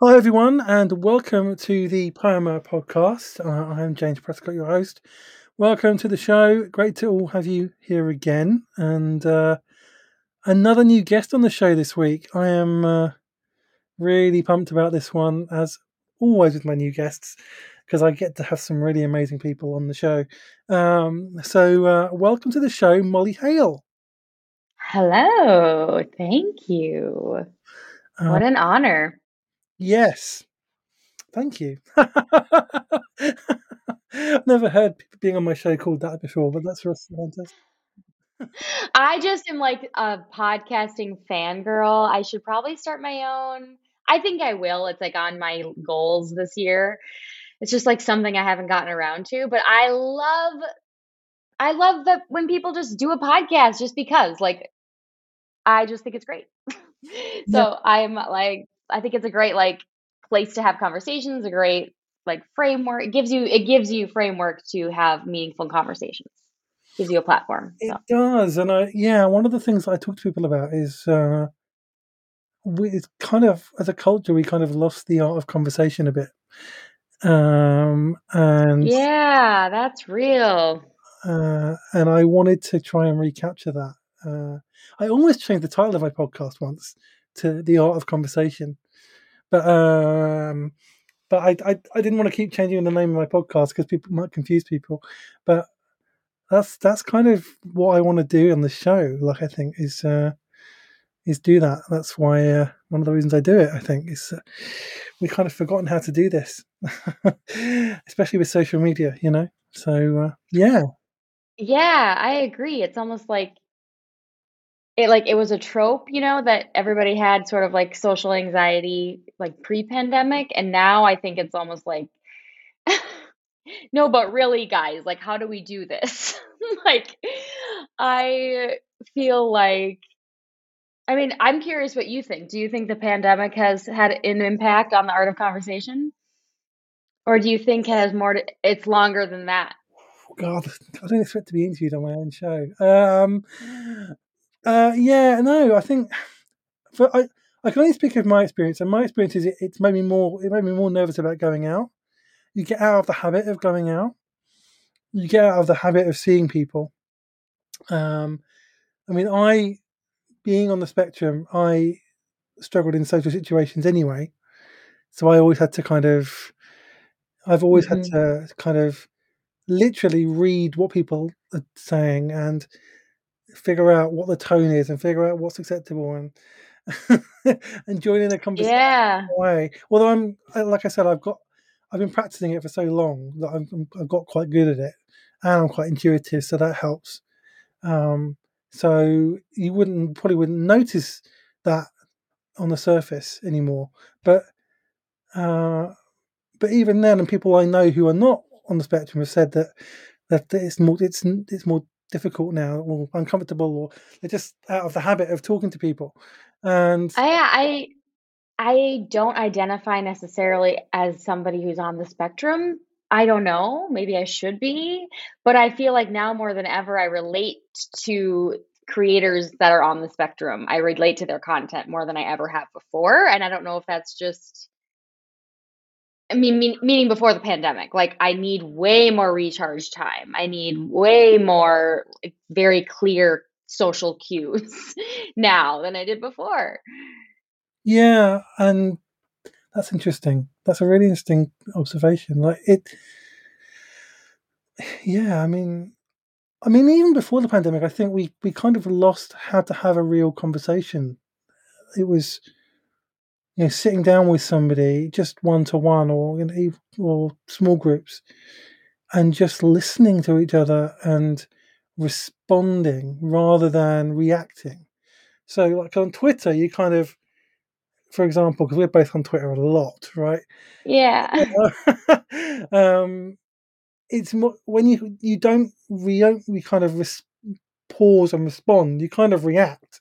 Hi, everyone, and welcome to the Poema podcast. Uh, I am James Prescott, your host. Welcome to the show. Great to all have you here again. And uh, another new guest on the show this week. I am uh, really pumped about this one, as always with my new guests, because I get to have some really amazing people on the show. Um, so, uh, welcome to the show, Molly Hale. Hello, thank you. Uh, What an honor. Yes, thank you. I've never heard people being on my show called that before, but that's fantastic. I just am like a podcasting fangirl. I should probably start my own. I think I will. It's like on my goals this year. It's just like something I haven't gotten around to, but I love I love that when people just do a podcast just because like I just think it's great. Yeah, so I'm like I think it's a great like place to have conversations, a great like framework. It gives you it gives you framework to have meaningful conversations. Gives you a platform. it So does. And I, yeah, one of the things I talk to people about is uh, we, it's kind of, as a culture, we kind of lost the art of conversation a bit. Um, and yeah, that's real. uh, and I wanted to try and recapture that. Uh, I almost changed the title of my podcast once to "The Art of Conversation," but um, but I, I I didn't want to keep changing the name of my podcast because people might confuse people. But that's that's kind of what I want to do on the show. Like I think is uh, is do that. That's why uh, one of the reasons I do it. I think is uh, we kind of forgotten how to do this, especially with social media. You know. So uh, yeah, Yeah, I agree. It's almost like it like it was a trope, you know, that everybody had sort of like social anxiety like pre-pandemic, and now I think it's almost like no, but really guys, like how do we do this? Like I feel like I mean, I'm curious what you think. Do you think the pandemic has had an impact on the art of conversation? Or do you think it has more to, it's longer than that? God, I don't expect to be interviewed on my own show. Um, uh, yeah, no, I think for I, I can only speak of my experience, and my experience is it, it's made me more it made me more nervous about going out. You get out of the habit of going out. You get out of the habit of seeing people. Um, I mean, I being on the spectrum, I struggled in social situations anyway, so I always had to kind of I've always had Mhm. to kind of literally read what people are saying and figure out what the tone is and figure out what's acceptable and and join in a conversation Yeah. way. Although I'm like I said, I've got I've been practicing it for so long that I'm- I've got quite good at it, and I'm quite intuitive, so that helps. Um, so you wouldn't probably wouldn't notice that on the surface anymore, but uh, but even then, and people I know who are not on the spectrum have said that that it's more it's it's more difficult now or uncomfortable or they're just out of the habit of talking to people and oh, I I I don't identify necessarily as somebody who's on the spectrum. I don't know, maybe I should be, but I feel like now more than ever I relate to creators that are on the spectrum. I relate to their content more than I ever have before, and I don't know if that's just I mean, mean meaning before the pandemic. Like I need way more recharge time. I need way more very clear social cues now than I did before. yeah and that's interesting that's a really interesting observation like it yeah i mean i mean even before the pandemic i think we we kind of lost how to have a real conversation it was you know sitting down with somebody just one to one or in ev- or small groups and just listening to each other and responding rather than reacting so like on twitter you kind of for example because we're both on twitter a lot right Yeah. um, it's more when you you don't we don't we kind of res- pause and respond. You kind of react,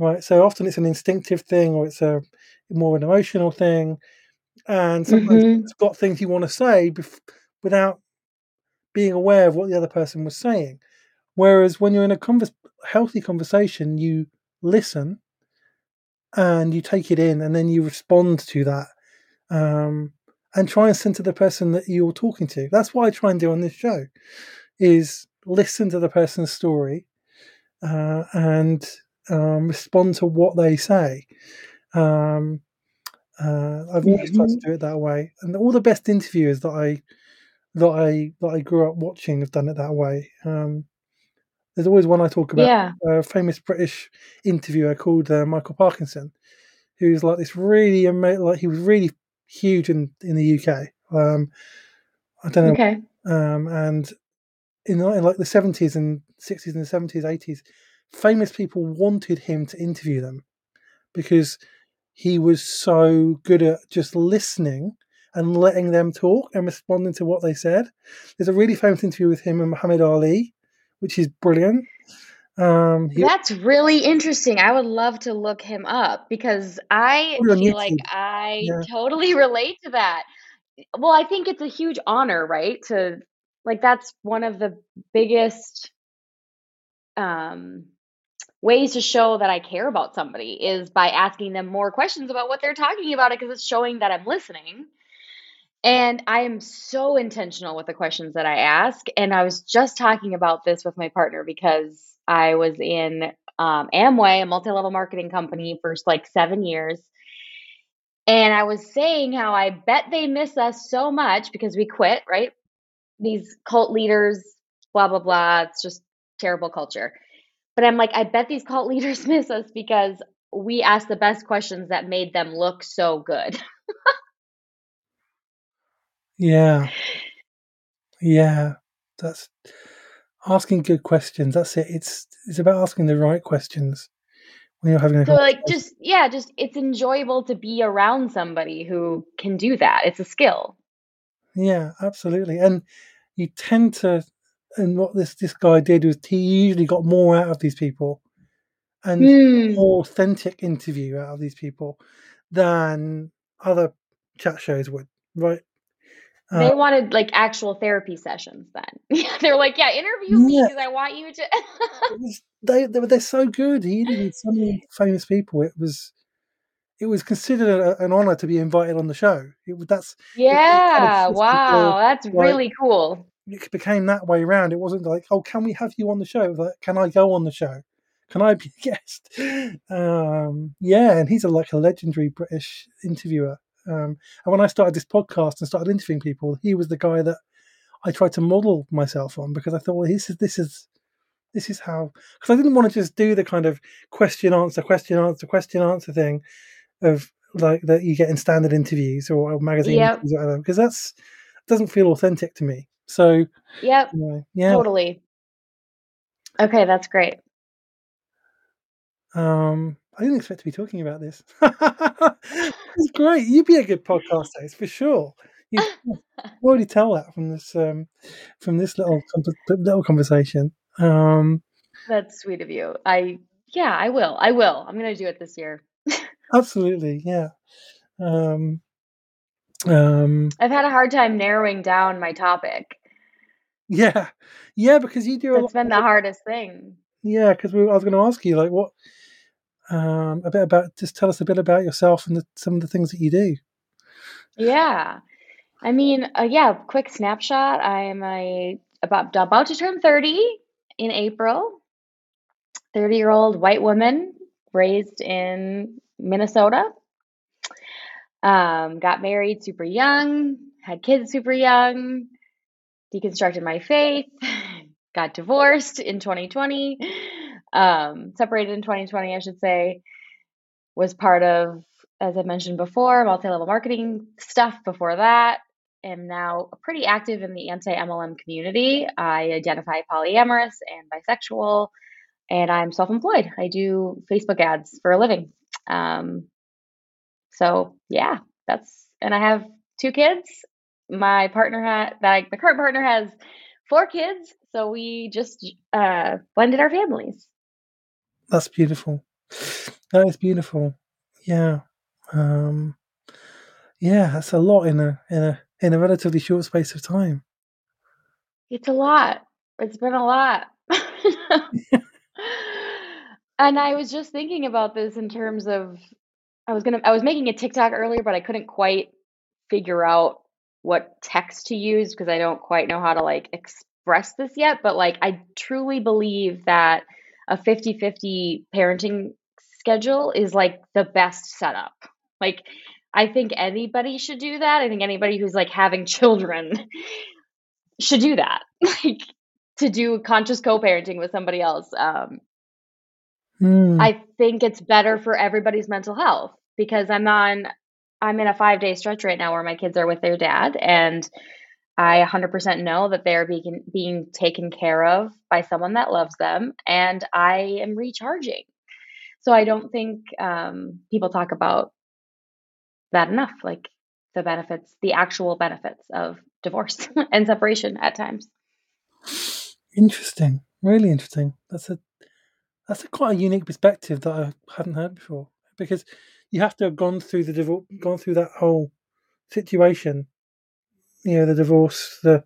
right? So often it's an instinctive thing, or it's a more an emotional thing, and sometimes Mhm. just got things you want to say bef- without being aware of what the other person was saying. Whereas when you're in a convers- healthy conversation, you listen and you take it in, and then you respond to that um, and try and center the person that you're talking to. That's what I try and do on this show, is listen to the person's story uh, and um, respond to what they say. Um, uh, I've always tried to Mhm. do it that way, and all the best interviewers that I that I that I grew up watching have done it that way. Um, there's always one I talk about, Yeah. a famous British interviewer called uh, Michael Parkinson, who's like this really ama- like he was really huge in in the UK. Um, I don't know, Okay. um, and in, the- in like the 70s and 60s and 70s, 80s, famous people wanted him to interview them because he was so good at just listening and letting them talk and responding to what they said. There's a really famous interview with him and Muhammad Ali, which is brilliant. Um, he That's really interesting. I would love to look him up because I feel like I Yeah. totally relate to that. Well, I think it's a huge honor, right? To like that's one of the biggest um ways to show that I care about somebody is by asking them more questions about what they're talking about because it's showing that I'm listening. And I am so intentional with the questions that I ask. And I was just talking about this with my partner because I was in um, Amway, a multi level marketing company, for like seven years. And I was saying how I bet they miss us so much because we quit, right? These cult leaders, blah, blah, blah. It's just terrible culture. But I'm like, I bet these cult leaders miss us because we asked the best questions that made them look so good. Yeah. Yeah. That's asking good questions. That's it. It's it's about asking the right questions when you're having a So like just yeah, just it's enjoyable to be around somebody who can do that. It's a skill. Yeah, absolutely. And you tend to and what this this guy did was he usually got more out of these people and Hmm. more authentic interview out of these people than other chat shows would, right? Uh, They wanted like actual therapy sessions then. They're like, yeah, interview me Yeah. because I want you to was, they, they they're so good. He interviewed so many famous people. It was it was considered a, an honor to be invited on the show. It was that's it, it Yeah, wow, to that's like really cool. It became that way around. It wasn't like, oh, can we have you on the show? Like, can I go on the show? Can I be a guest? Um, yeah, and he's a, like a legendary British interviewer. Um, and when I started this podcast and started interviewing people, he was the guy that I tried to model myself on because I thought, well, this is this is this is how because I didn't want to just do the kind of question answer question answer question answer thing of like that you get in standard interviews or, or magazine Yep. interviews or whatever because that's doesn't feel authentic to me. So Yep, yeah, totally. Okay, that's great. um, I didn't expect to be talking about this. it's great. You'd be a good podcast host for sure. You can already tell that from this um, from this little little conversation. Um, That's sweet of you. I yeah, I will. I will. I'm gonna do it this year. absolutely, yeah. Um, um, I've had a hard time narrowing down my topic. Yeah, yeah, because you do. That's been the hardest thing. Yeah, because we, I was going to ask you like what um, a bit about just tell us a bit about yourself and the, some of the things that you do. Yeah. I mean, uh, yeah, quick snapshot. I am a about about to turn 30 in April. 30-year-old white woman raised in Minnesota. Um, got married super young, had kids super young, deconstructed my faith, got divorced in 2020, um, separated in 2020, I should say, was part of, as I mentioned before, multi level marketing stuff before that. Am now pretty active in the anti MLM community. I identify polyamorous and bisexual, and I'm self employed. I do Facebook ads for a living. Um, so yeah, that's and I have two kids. My partner had like my current partner has four kids, so we just uh blended our families. That's beautiful. That is beautiful. Yeah, um, yeah, that's a lot in a in a in a relatively short space of time. It's a lot. It's been a lot. and I was just thinking about this in terms of I was gonna I was making a TikTok earlier, but I couldn't quite figure out what text to use because I don't quite know how to like express this yet, but like I truly believe that a 50-50 parenting schedule is like the best setup. Like I think anybody should do that. I think anybody who's like having children should do that. Like to do conscious co-parenting with somebody else. Um, Hmm. I think it's better for everybody's mental health because I'm on I'm in a 5-day stretch right now where my kids are with their dad and I 100% know that they're being being taken care of by someone that loves them and I am recharging. So I don't think um, people talk about that enough, like the benefits, the actual benefits of divorce and separation at times. Interesting, really interesting. That's a that's a quite a unique perspective that I hadn't heard before. Because you have to have gone through the divorce, gone through that whole situation. You know, the divorce, the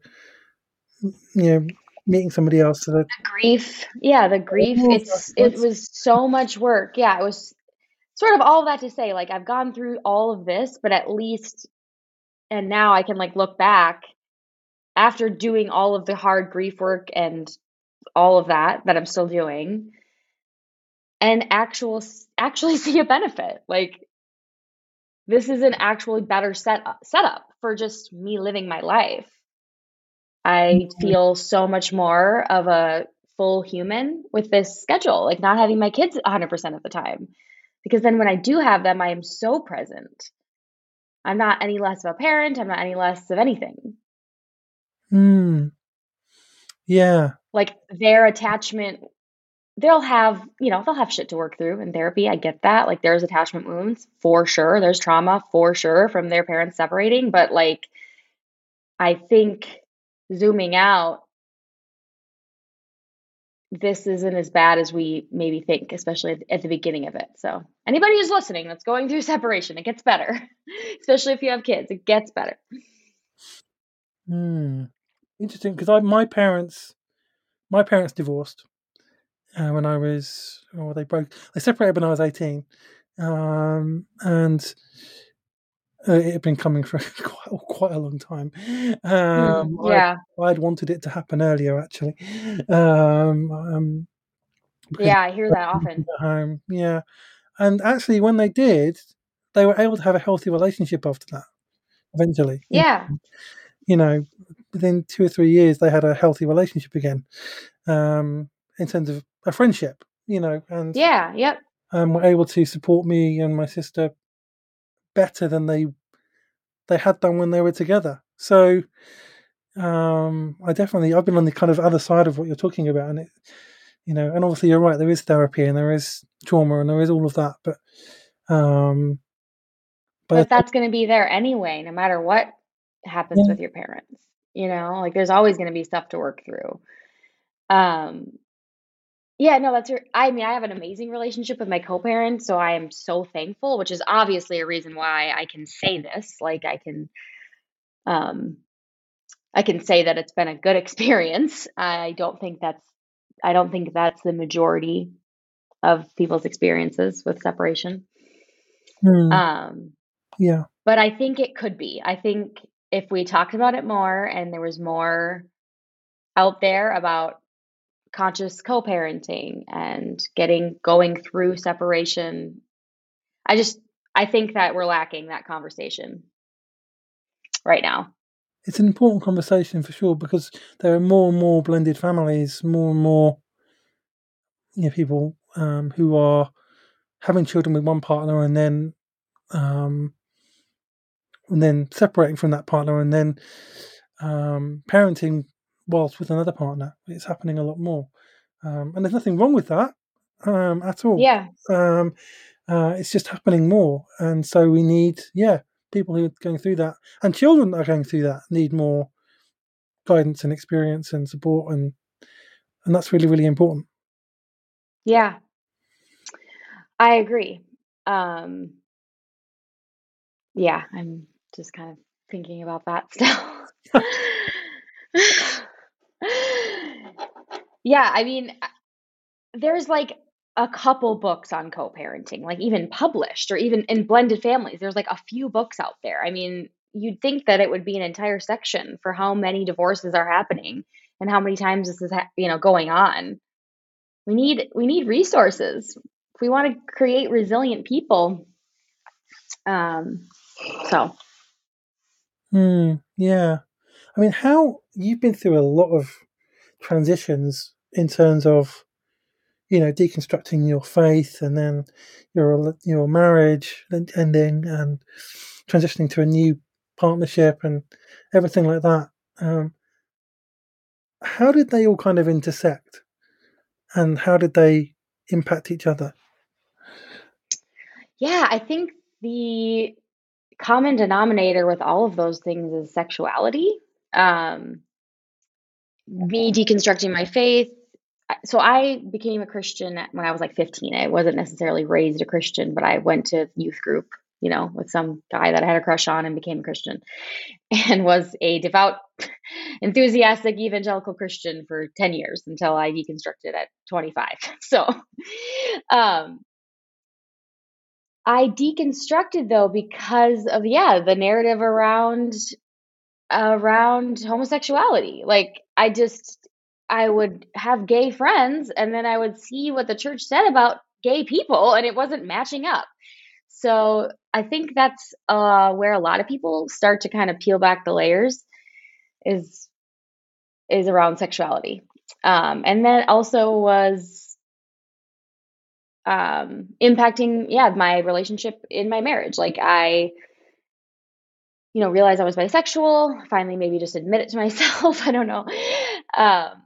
you know, meeting somebody else. The, the grief, yeah, the grief. It's it was so much work. Yeah, it was sort of all of that to say. Like I've gone through all of this, but at least, and now I can like look back after doing all of the hard grief work and all of that that I'm still doing and actual actually see a benefit. Like this is an actually better set setup for just me living my life. I feel so much more of a full human with this schedule, like not having my kids 100% of the time. Because then when I do have them, I am so present. I'm not any less of a parent, I'm not any less of anything. Hmm. Yeah. Like their attachment they'll have, you know, they'll have shit to work through in therapy. I get that. Like there's attachment wounds for sure. There's trauma for sure from their parents separating, but like I think zooming out this isn't as bad as we maybe think, especially at the beginning of it. So, anybody who's listening that's going through separation, it gets better, especially if you have kids, it gets better. Hmm. Interesting, because I my parents, my parents divorced uh, when I was, or oh, they broke, they separated when I was eighteen, um, and uh, it had been coming for quite, quite a long time. Um, mm, yeah, I, would wanted it to happen earlier, actually. Um, um, yeah, I hear that often. Home, yeah, and actually, when they did, they were able to have a healthy relationship after that. Eventually, yeah, you know, within two or three years, they had a healthy relationship again, um, in terms of a friendship, you know, and yeah, yep, um, were able to support me and my sister better than they they had done when they were together. So um, I definitely I've been on the kind of other side of what you're talking about, and it, you know, and obviously you're right. There is therapy and there is trauma and there is all of that, but um, but, but that's going to be there anyway, no matter what happens yeah. with your parents. You know, like there's always going to be stuff to work through. Um, yeah, no, that's your I mean, I have an amazing relationship with my co-parent, so I am so thankful, which is obviously a reason why I can say this. Like I can um I can say that it's been a good experience. I don't think that's I don't think that's the majority of people's experiences with separation. Hmm. Um yeah. But I think it could be. I think if we talked about it more and there was more out there about conscious co-parenting and getting going through separation. I just i think that we're lacking that conversation right now. It's an important conversation for sure because there are more and more blended families more and more you know, people um, who are having children with one partner and then um, and then separating from that partner and then um, parenting whilst with another partner. It's happening a lot more, um, and there's nothing wrong with that um, at all. Yeah, um, uh, it's just happening more, and so we need yeah people who are going through that, and children that are going through that need more guidance and experience and support, and and that's really really important. Yeah, I agree. Um, yeah, I'm just kind of thinking about that still. Yeah, I mean, there's like a couple books on co-parenting, like even published or even in blended families. There's like a few books out there. I mean, you'd think that it would be an entire section for how many divorces are happening and how many times this is ha- you know going on. We need we need resources if we want to create resilient people. Um, so. Hmm. Yeah. I mean, how you've been through a lot of transitions in terms of you know deconstructing your faith and then your your marriage ending and transitioning to a new partnership and everything like that. Um, how did they all kind of intersect? And how did they impact each other? Yeah i think the common denominator with all of those things is sexuality um, me deconstructing my faith so I became a Christian when I was like 15. I wasn't necessarily raised a Christian, but I went to youth group, you know, with some guy that I had a crush on and became a Christian and was a devout, enthusiastic evangelical Christian for 10 years until I deconstructed at 25. So, um, I deconstructed though because of yeah, the narrative around around homosexuality. Like I just I would have gay friends and then I would see what the church said about gay people and it wasn't matching up. So I think that's uh, where a lot of people start to kind of peel back the layers is is around sexuality. Um, and then also was um, impacting yeah my relationship in my marriage. Like I you know realize I was bisexual. Finally, maybe just admit it to myself. I don't know. Um,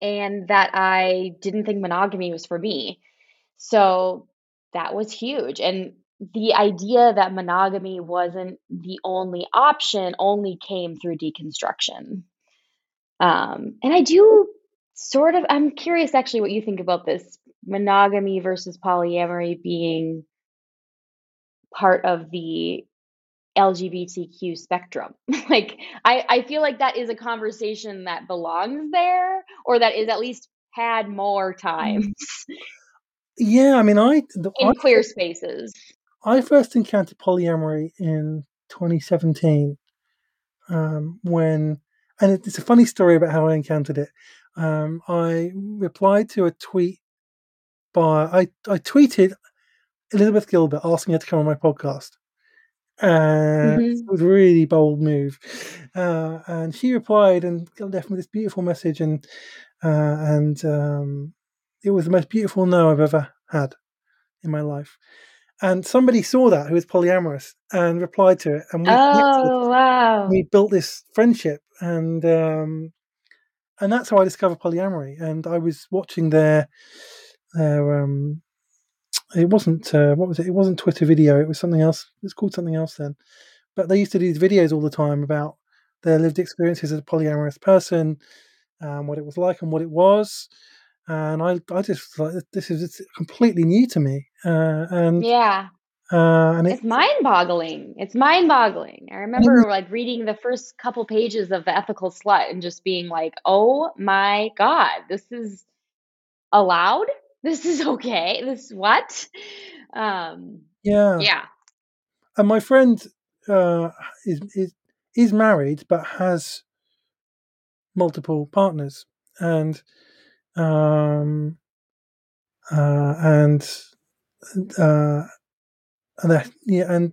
and that I didn't think monogamy was for me. So that was huge. And the idea that monogamy wasn't the only option only came through deconstruction. Um, and I do sort of, I'm curious actually what you think about this monogamy versus polyamory being part of the LGBTQ spectrum. like I, I feel like that is a conversation that belongs there or that is at least had more times. Yeah, I mean I the, in I, queer spaces. I first encountered polyamory in 2017 um, when and it's a funny story about how I encountered it. Um, I replied to a tweet by I, I tweeted Elizabeth Gilbert asking her to come on my podcast. And mm-hmm. it was a really bold move. Uh, and she replied and left me this beautiful message, and uh, and um, it was the most beautiful no I've ever had in my life. And somebody saw that who was polyamorous and replied to it, and we oh wow, we built this friendship, and um, and that's how I discovered polyamory. And I was watching their their um, it wasn't uh, what was it? It wasn't Twitter video. It was something else. It's called something else then. But they used to do these videos all the time about their lived experiences as a polyamorous person, um, what it was like and what it was. And I, I just like this is completely new to me. Uh, and yeah, uh, and it, it's mind-boggling. It's mind-boggling. I remember like reading the first couple pages of the Ethical Slut and just being like, "Oh my god, this is allowed." This is okay. This what? Um, yeah, yeah. And my friend uh, is is is married but has multiple partners, and um, uh, and uh, and that, yeah, and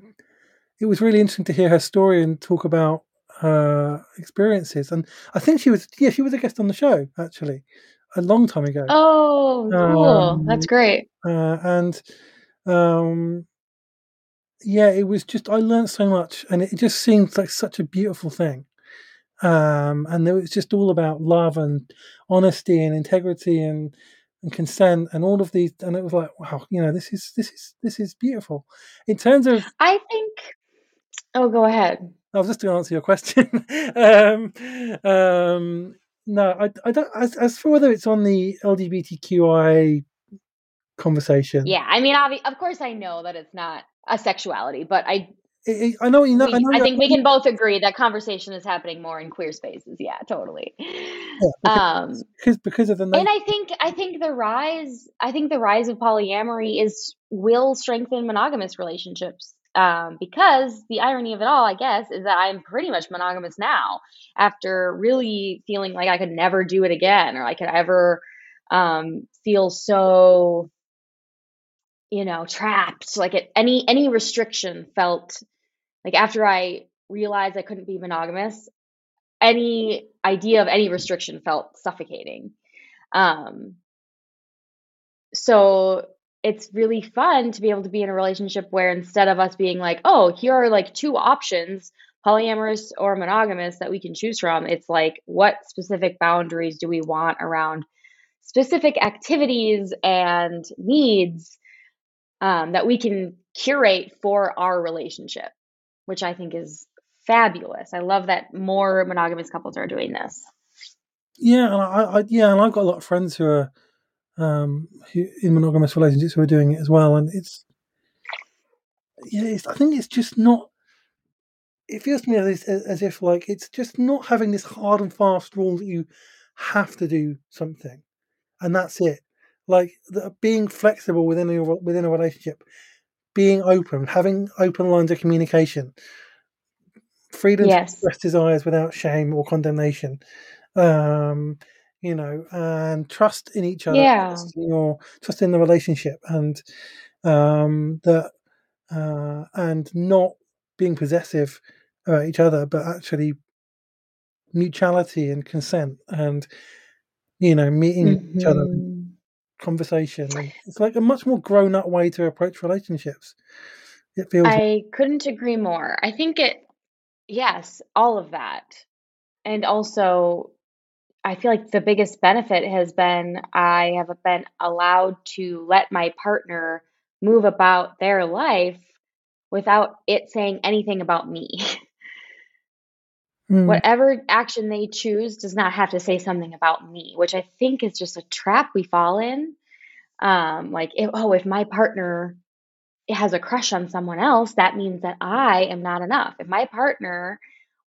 it was really interesting to hear her story and talk about her experiences. And I think she was, yeah, she was a guest on the show actually a long time ago. Oh, cool! Um, That's great. Uh, and um, yeah, it was just I learned so much, and it just seemed like such a beautiful thing. Um, and it was just all about love and honesty and integrity and and consent and all of these. And it was like, wow, you know, this is this is this is beautiful. In terms of, I think. Oh, go ahead. I was just going to answer your question. um, um, no, I, I don't. As, as for whether it's on the LGBTQI conversation, yeah, I mean, obvi- of course, I know that it's not a sexuality, but I, it, I know you know. We, I, know I think we can both agree that conversation is happening more in queer spaces. Yeah, totally. Yeah, because, um, because because of the and I think I think the rise I think the rise of polyamory is will strengthen monogamous relationships Um, because the irony of it all, I guess, is that I'm pretty much monogamous now after really feeling like I could never do it again or I could ever um, feel so, you know, trapped. Like it, any any restriction felt like after I realized I couldn't be monogamous, any idea of any restriction felt suffocating. Um, so it's really fun to be able to be in a relationship where instead of us being like, oh, here are like two options, polyamorous or monogamous that we can choose from, it's like, what specific boundaries do we want around specific activities and needs um, that we can curate for our relationship, which I think is fabulous. I love that more monogamous couples are doing this. Yeah, and I, I yeah, and I've got a lot of friends who are um, who, in monogamous relationships who are doing it as well, and it's yeah, it's, I think it's just not. It feels to me as, as if like it's just not having this hard and fast rule that you have to do something, and that's it. Like the, being flexible within a within a relationship, being open, having open lines of communication, freedom yes. to express desires without shame or condemnation. Um, you know, and trust in each other, yeah. trust in, your, trust in the relationship, and um, that uh, and not being possessive about each other, but actually mutuality and consent, and you know, meeting mm-hmm. each other, mm-hmm. conversation. It's like a much more grown up way to approach relationships. It feels. I couldn't agree more. I think it Yes, all of that. And also, I feel like the biggest benefit has been I have been allowed to let my partner move about their life without it saying anything about me. Mm. Whatever action they choose does not have to say something about me, which I think is just a trap we fall in. Um, like, if, oh, if my partner has a crush on someone else, that means that I am not enough. If my partner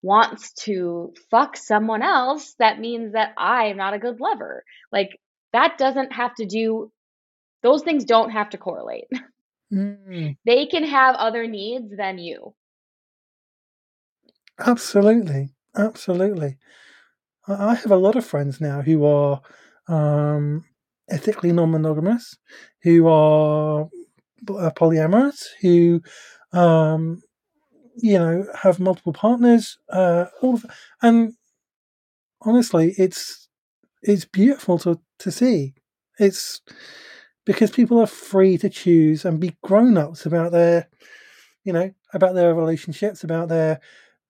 wants to fuck someone else, that means that I am not a good lover. Like that doesn't have to do, those things don't have to correlate. Mm. They can have other needs than you. Absolutely. Absolutely. I have a lot of friends now who are um, ethically non monogamous, who are polyamorous who, um, you know, have multiple partners. Uh, all of, and honestly, it's it's beautiful to to see. It's because people are free to choose and be grown ups about their, you know, about their relationships, about their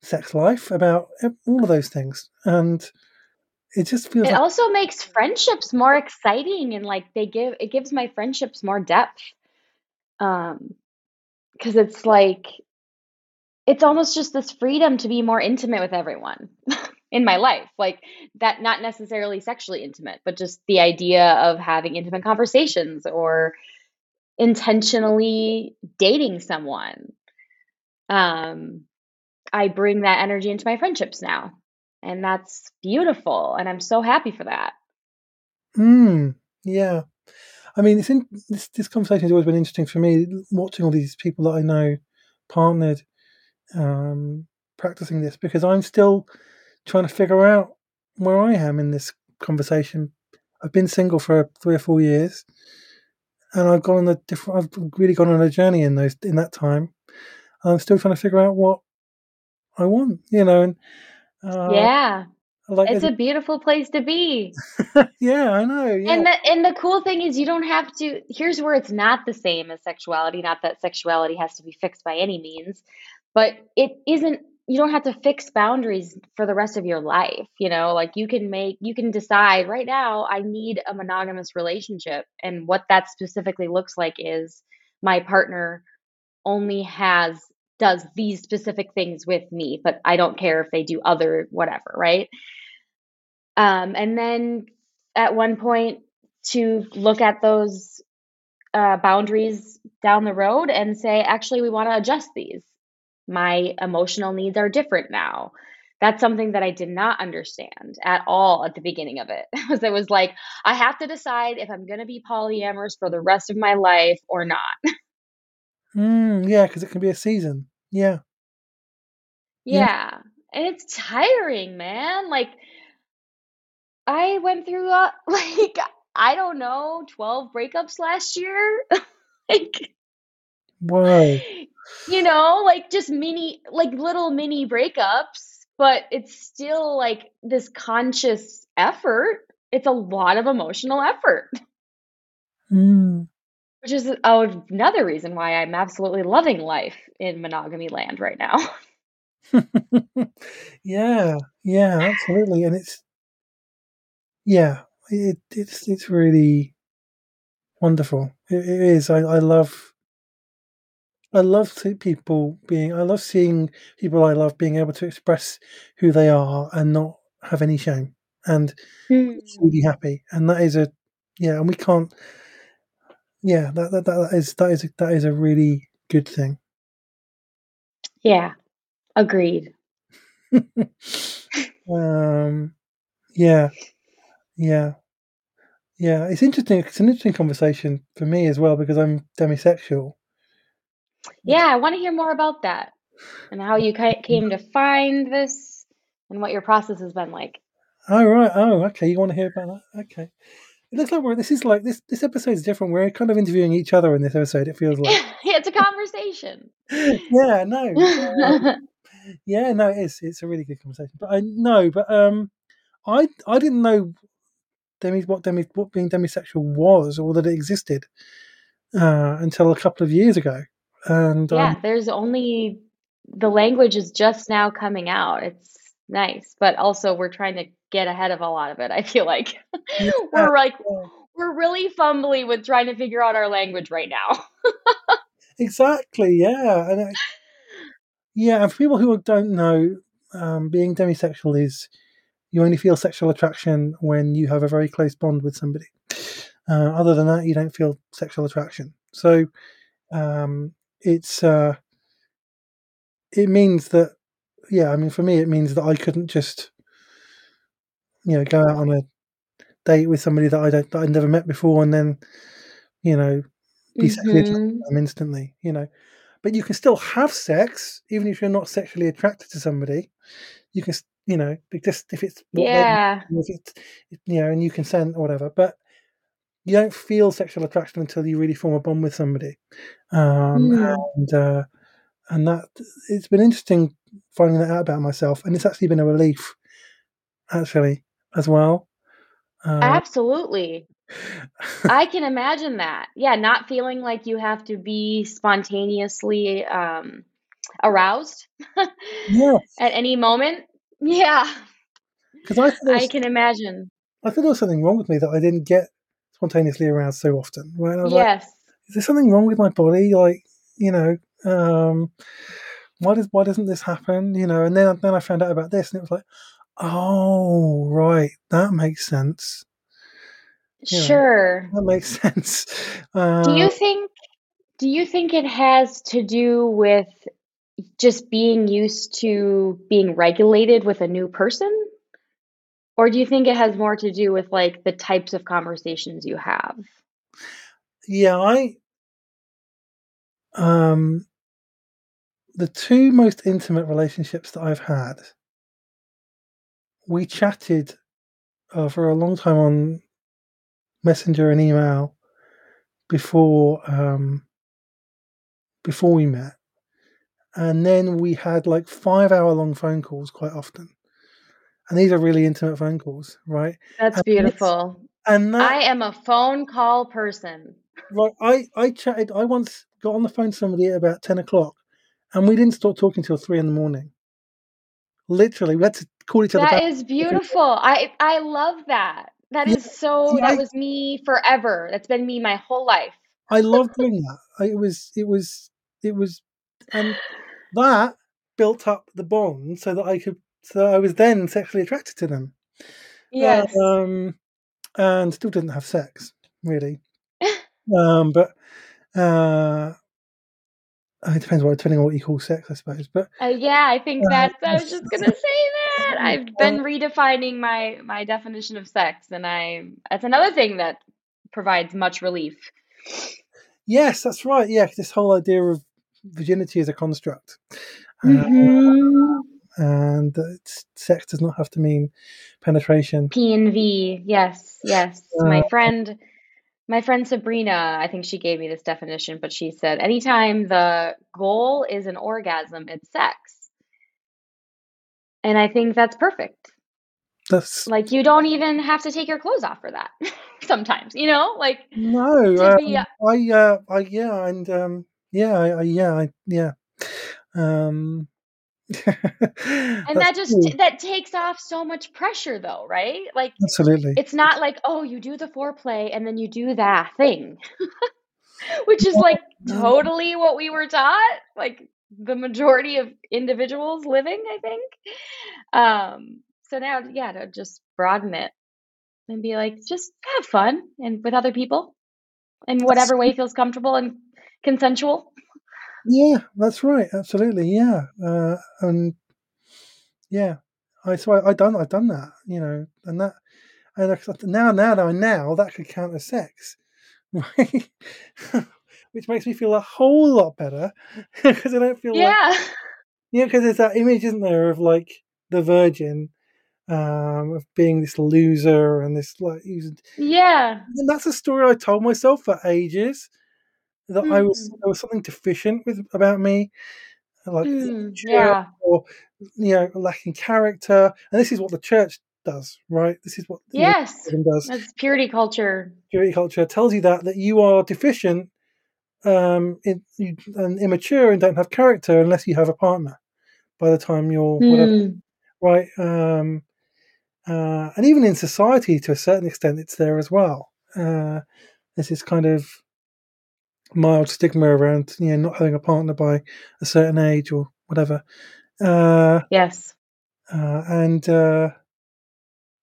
sex life, about all of those things, and it just feels. It like- also makes friendships more exciting, and like they give it gives my friendships more depth. Um, because it's like it's almost just this freedom to be more intimate with everyone in my life. Like that not necessarily sexually intimate, but just the idea of having intimate conversations or intentionally dating someone. Um I bring that energy into my friendships now. And that's beautiful and I'm so happy for that. Mm, yeah. I mean, it's in, this this conversation has always been interesting for me. Watching all these people that I know partnered, um, practicing this because I'm still trying to figure out where I am in this conversation. I've been single for three or four years, and I've gone on a different. I've really gone on a journey in those in that time. I'm still trying to figure out what I want, you know. And uh, yeah, like it's a beautiful place to be. yeah, I know. Yeah. And the and the cool thing is you don't have to here's where it's not the same as sexuality, not that sexuality has to be fixed by any means, but it isn't you don't have to fix boundaries for the rest of your life, you know? Like you can make you can decide right now I need a monogamous relationship and what that specifically looks like is my partner only has does these specific things with me, but I don't care if they do other whatever, right? Um, and then at one point to look at those uh, boundaries down the road and say, actually, we want to adjust these. My emotional needs are different now. That's something that I did not understand at all at the beginning of it. Because it was like, I have to decide if I'm going to be polyamorous for the rest of my life or not. Mm, yeah, because it can be a season. Yeah. Yeah. Yeah, and it's tiring, man, like I went through, uh, like, I don't know, 12 breakups last year. Like Whoa. You know, like, just mini like, little mini breakups, but it's still, like, this conscious effort. It's a lot of emotional effort. Mm. Which is, another reason why I'm absolutely loving life in monogamy land right now. Yeah, yeah, absolutely, and it's yeah, it it's it's really wonderful. It it is. I I love I love see people being I love seeing people I love being able to express who they are and not have any shame and Mm. truly happy, and that is a yeah, and we can't yeah, that that that is that is a that is a really good thing. Yeah, agreed. Um, yeah, yeah, yeah. It's interesting. It's an interesting conversation for me as well because I'm demisexual. Yeah, I wanna hear more about that and how you came to find this and what your process has been like. Oh right. Oh, okay. You want to hear about that? Okay. It looks like we're. This is like this. This episode is different. We're kind of interviewing each other in this episode. It feels like. It's a conversation. yeah. No. uh, yeah. No. It is. It's a really good conversation. But I know. But um, I I didn't know demi what demi what being demisexual was or that it existed uh, until a couple of years ago. And um, Yeah, there's only the language is just now coming out. It's nice, but also we're trying to get ahead of a lot of it, I feel like. yeah, We're like we're really fumbly with trying to figure out our language right now. exactly. Yeah. And I, yeah. And for people who don't know, um, being demisexual is you only feel sexual attraction when you have a very close bond with somebody. Uh, other than that, you don't feel sexual attraction. So um, it's uh, it means that yeah. I mean, for me, it means that I couldn't just you know go out on a date with somebody that I don't that I'd never met before and then you know be sexually attracted to Mhm. them instantly. You know, but you can still have sex even if you're not sexually attracted to somebody. You can, you know, just if it's Yeah. if it's you know, and you consent or whatever. But you don't feel sexual attraction until you really form a bond with somebody. Um, Mm. and uh, and that it's been interesting finding that out about myself, and it's actually been a relief, actually, as well. Uh, Absolutely. I can imagine that. Yeah, not feeling like you have to be spontaneously um aroused yeah, at any moment. Yeah, because I I can imagine. I thought there was something wrong with me that I didn't get spontaneously aroused so often. Right? Was like, Yes. is there something wrong with my body? Like, you know, um, why does why doesn't this happen? You know, and then then I found out about this, and it was like, oh, right, that makes sense. You know, Sure. that makes sense. Do Uh, you think do you think it has to do with just being used to being regulated with a new person? Or do you think it has more to do with like the types of conversations you have? yeah, I um, the two most intimate relationships that I've had, we chatted uh, for a long time on Messenger and email before um, before we met, and then we had like five hour long phone calls quite often, and these are really intimate phone calls, right? That's And beautiful. and that I am a phone call person. like I I chatted. I once got on the phone to somebody at about ten o'clock, and we didn't start talking till three in the morning. Literally, we had to call each other That back. is beautiful. I I love that. That Yeah, is so see, that I was me forever. That's been me my whole life. I love doing that. I, it was it was it was, and that built up the bond so that I could. So I was then sexually attracted to them. Yes. Um, and still didn't have sex really. Um, but uh, it depends what depending on what you call sex, I suppose. But Uh, yeah, I think uh, that's I was just gonna say that. I've been redefining my my definition of sex, and I that's another thing that provides much relief. Yes, that's right. Yeah, this whole idea of virginity as a construct. Mhm. Uh, and sex does not have to mean penetration. P and V. Yes, yes. My Uh, friend my friend Sabrina, I think she gave me this definition, but she said anytime the goal is an orgasm, it's sex. And I think that's perfect. that's Like you don't even have to take your clothes off for that. Sometimes, you know? Like no. to be Um, I, uh, I, yeah, and um, yeah, I, I, yeah, I, yeah. Um, and that just cool. that takes off so much pressure though, right? Like Absolutely. it's not like, oh, you do the foreplay and then you do that thing. Which is like totally what we were taught, like the majority of individuals living, I think. Um, so now, yeah, to just broaden it and be like, just have fun and with other people in whatever way feels comfortable and consensual. Yeah, that's right. Absolutely. Yeah. Uh, and yeah, I so I, I done I've done that. You know, and that and I- now now now now that could count as sex, right? Which makes me feel a whole lot better because I don't feel like Yeah. yeah because there's that image, isn't there, of like the virgin. Um, of being this loser and this like, Yeah. and that's a story I told myself for ages. That I was Hmm. there was something deficient with about me, like Mm, yeah. or you know lacking character. And this is what the church does, right? This is what Yes. Does. That's purity culture. Purity culture tells you that that you are deficient, um, in, you, and immature and don't have character unless you have a partner. By the time you're whatever, Hmm. right? Um, uh, and even in society, to a certain extent, it's there as well. Uh, this kind of mild stigma around you know not having a partner by a certain age or whatever. Uh, Yes. uh, and uh,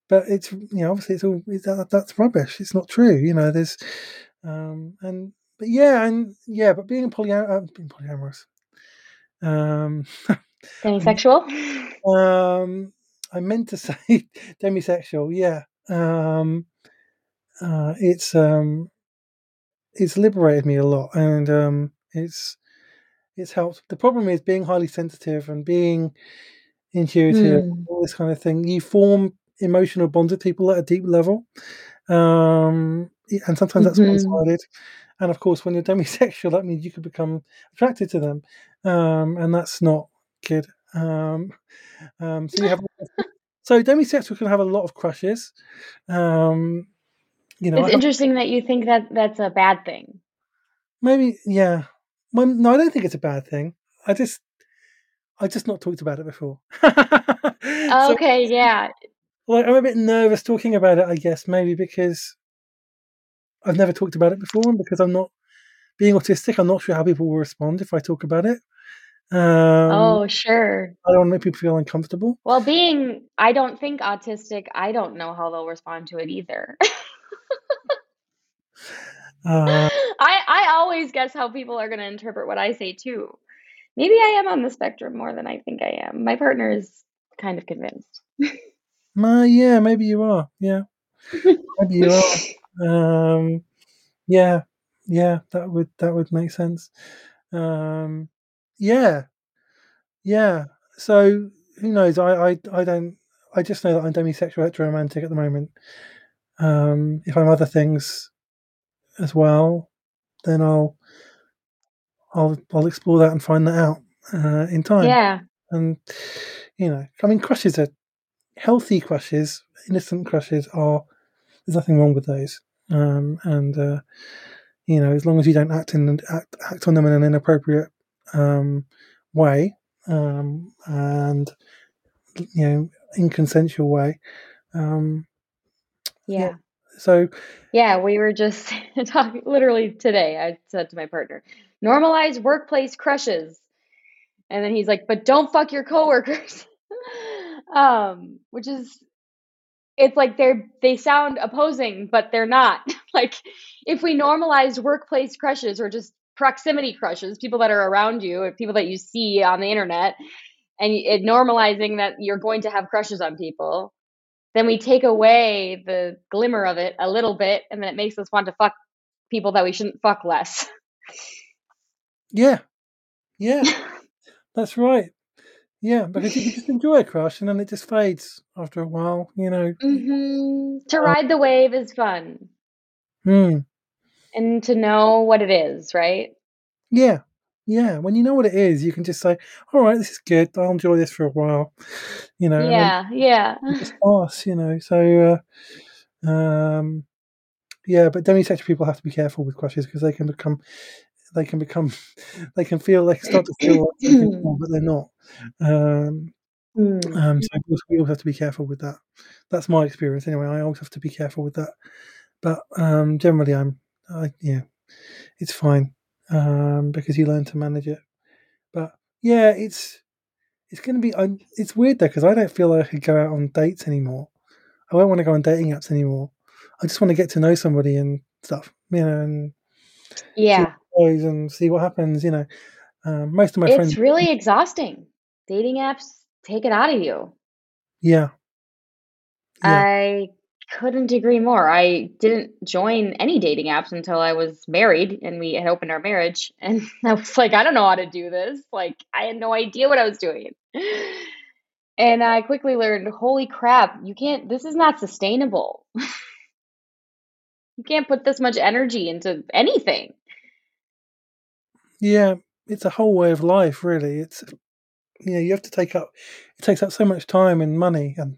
but it's you know obviously it's all it's, that, that's rubbish. It's not true. You know there's um, and but yeah and yeah but being polyam- uh, being polyamorous. Um, Demisexual. um, I meant to say demisexual. Yeah. Um, uh, it's um, it's liberated me a lot, and um, it's it's helped. The problem is being highly sensitive and being intuitive, Hmm. all this kind of thing. You form emotional bonds with people at a deep level, um, and sometimes that's Mhm. one-sided. And of course, when you're demisexual, that means you could become attracted to them, um, and that's not good. Um, um, so you have so demisexual can have a lot of crushes. Um, you know, It's interesting that you think that that's a bad thing. maybe yeah. Well, no, I don't think it's a bad thing. I just I just not talked about it before. so Okay, yeah. like I'm a bit nervous talking about it, I guess, maybe because I've never talked about it before and because I'm not being autistic, I'm not sure how people will respond if I talk about it. Um Oh, sure. I don't want to make people feel uncomfortable. Well, being I don't think autistic, I don't know how they'll respond to it either. Uh I I always guess how people are going to interpret what I say too. Maybe I am on the spectrum more than I think I am. My partner is kind of convinced. uh, yeah, maybe you are. Yeah. Maybe you are. Um yeah. Yeah, that would that would make sense. Um yeah. Yeah. So who knows? I I, I don't I just know that I'm demisexual heteromantic at the moment. Um if I'm other things as well, then I'll I'll I'll explore that and find that out uh, in time. Yeah. And you know, I mean, crushes are healthy crushes, innocent crushes are. There's nothing wrong with those. Um, and uh, you know, as long as you don't act in act, act on them in an inappropriate um, way, um, and you know, inconsensual way. Um, Yeah. so Yeah, we were just talking literally today. I said to my partner, normalize workplace crushes. And then he's like, but don't fuck your coworkers. um, which is it's like they're they sound opposing, but they're not. like if we normalized workplace crushes or just proximity crushes, people that are around you, or people that you see on the internet, and it normalizing that you're going to have crushes on people, then we take away the glimmer of it a little bit, and then it makes us want to fuck people that we shouldn't fuck less. Yeah, yeah, that's right. Yeah, because you just enjoy a crush and then it just fades after a while, you know. hmm To Uh, ride the wave is fun, hmm. and to know what it is, right? Yeah, yeah. When you know what it is, you can just say, "All right, this is good. I'll enjoy this for a while," you know, Yeah, yeah. it just pass, you know. So, uh, um, yeah, but demisexual people have to be careful with crushes because they can become, they can become, they can feel, they can start to feel like something more, but they're not. Um, Mm. um, so we all have to be careful with that. That's my experience anyway. I always have to be careful with that. But um, generally, I'm, I, yeah, it's fine um, because you learn to manage it. But yeah, it's it's going to be. I, it's weird though because I don't feel like I could go out on dates anymore. I don't want to go on dating apps anymore. I just want to get to know somebody and stuff, you know, and Yeah. how it goes and see what happens. You know, um, most of my friends, It's really exhausting. Dating apps take it out of you. yeah, yeah, I couldn't agree more. I didn't join any dating apps until I was married and we had opened our marriage. And I was like, I don't know how to do this. Like, I had no idea what I was doing. And I quickly learned, holy crap, you can't, this is not sustainable. You can't put this much energy into anything. yeah. It's a whole way of life, really. It's you know you have to take up. It takes up so much time and money, and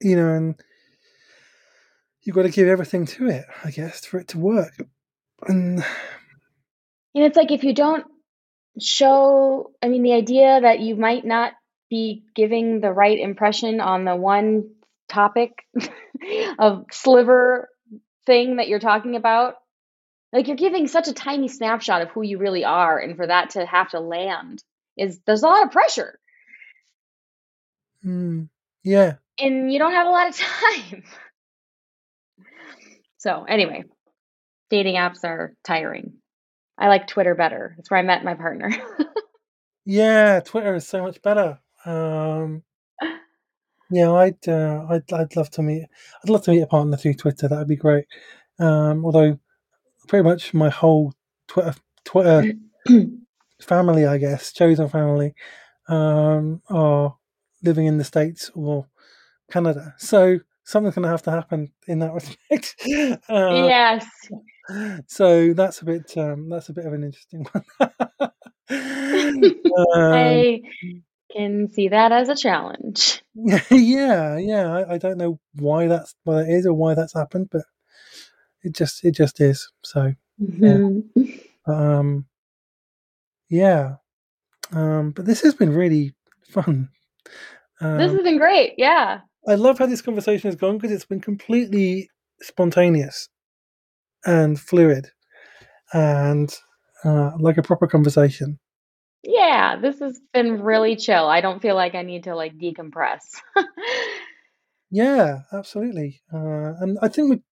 you know, and you've got to give everything to it, I guess, for it to work. And And it's like if you don't show, I mean, the idea that you might not be giving the right impression on the one topic of sliver thing that you're talking about, like you're giving such a tiny snapshot of who you really are, and for that to have to land is there's a lot of pressure, mm, yeah, and you don't have a lot of time. So, anyway, dating apps are tiring. I like Twitter better. That's where I met my partner. yeah, Twitter is so much better. Um, yeah, I'd, uh, I'd, I'd love to meet. I'd love to meet a partner through Twitter. That would be great. Um, although, pretty much my whole Twitter, Twitter family, I guess, chosen family, um, are living in the states or Canada. So something's going to have to happen in that respect. Uh, yes. so that's a bit um, that's a bit of an interesting one. um, I can see that as a challenge. yeah, yeah. I, I don't know why that's why that is or why that's happened, but it just it just is. So Mhm. um, yeah. Um, but this has been really fun. This Um, has been great. Yeah. I love how this conversation has gone because it's been completely spontaneous and fluid and uh, like a proper conversation. Yeah. This has been really chill. I don't feel like I need to like decompress. Yeah, absolutely. Uh, and I think we,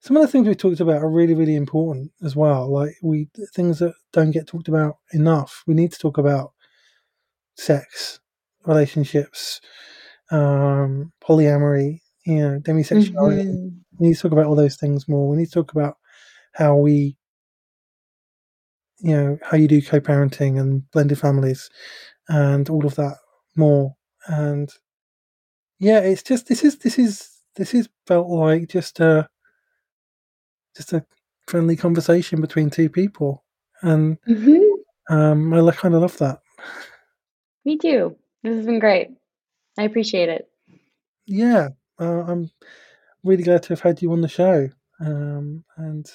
some of the things we talked about are really, really important as well. Like we things that don't get talked about enough. We need to talk about sex, relationships, um, polyamory, you know, demisexuality. Mhm. We need to talk about all those things more. We need to talk about how we, you know, how you do co-parenting and blended families, and all of that more. And yeah, it's just this is this is this is felt like just a just a friendly conversation between two people, and Mhm. um, I kind of love that. Me too. This has been great. I appreciate it. Yeah, uh, I'm really glad to have had you on the show, um, and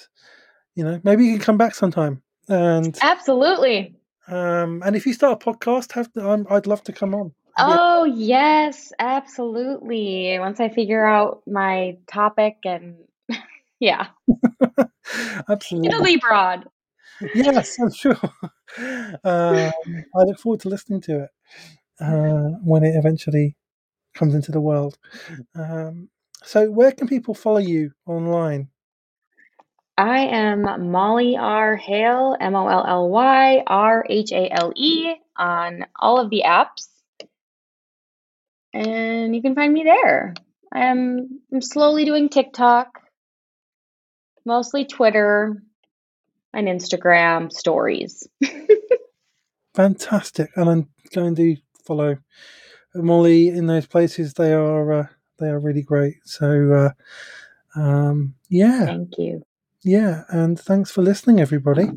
you know maybe you can come back sometime. And Absolutely. um, and if you start a podcast, have I'm, I'd love to come on. Oh, yes, absolutely. Once I figure out my topic and yeah, absolutely, it'll be broad. Yes, I'm sure. um, I look forward to listening to it uh, when it eventually comes into the world. Um, so, where can people follow you online? I am Molly R. Hale, M O L L Y R H A L E, on all of the apps. And you can find me there. I'm, I'm slowly doing TikTok, mostly Twitter. and Instagram stories. Fantastic, and I'm going to follow Molly in those places. They are uh, they are really great. So uh, um, yeah, thank you. Yeah, and thanks for listening, everybody.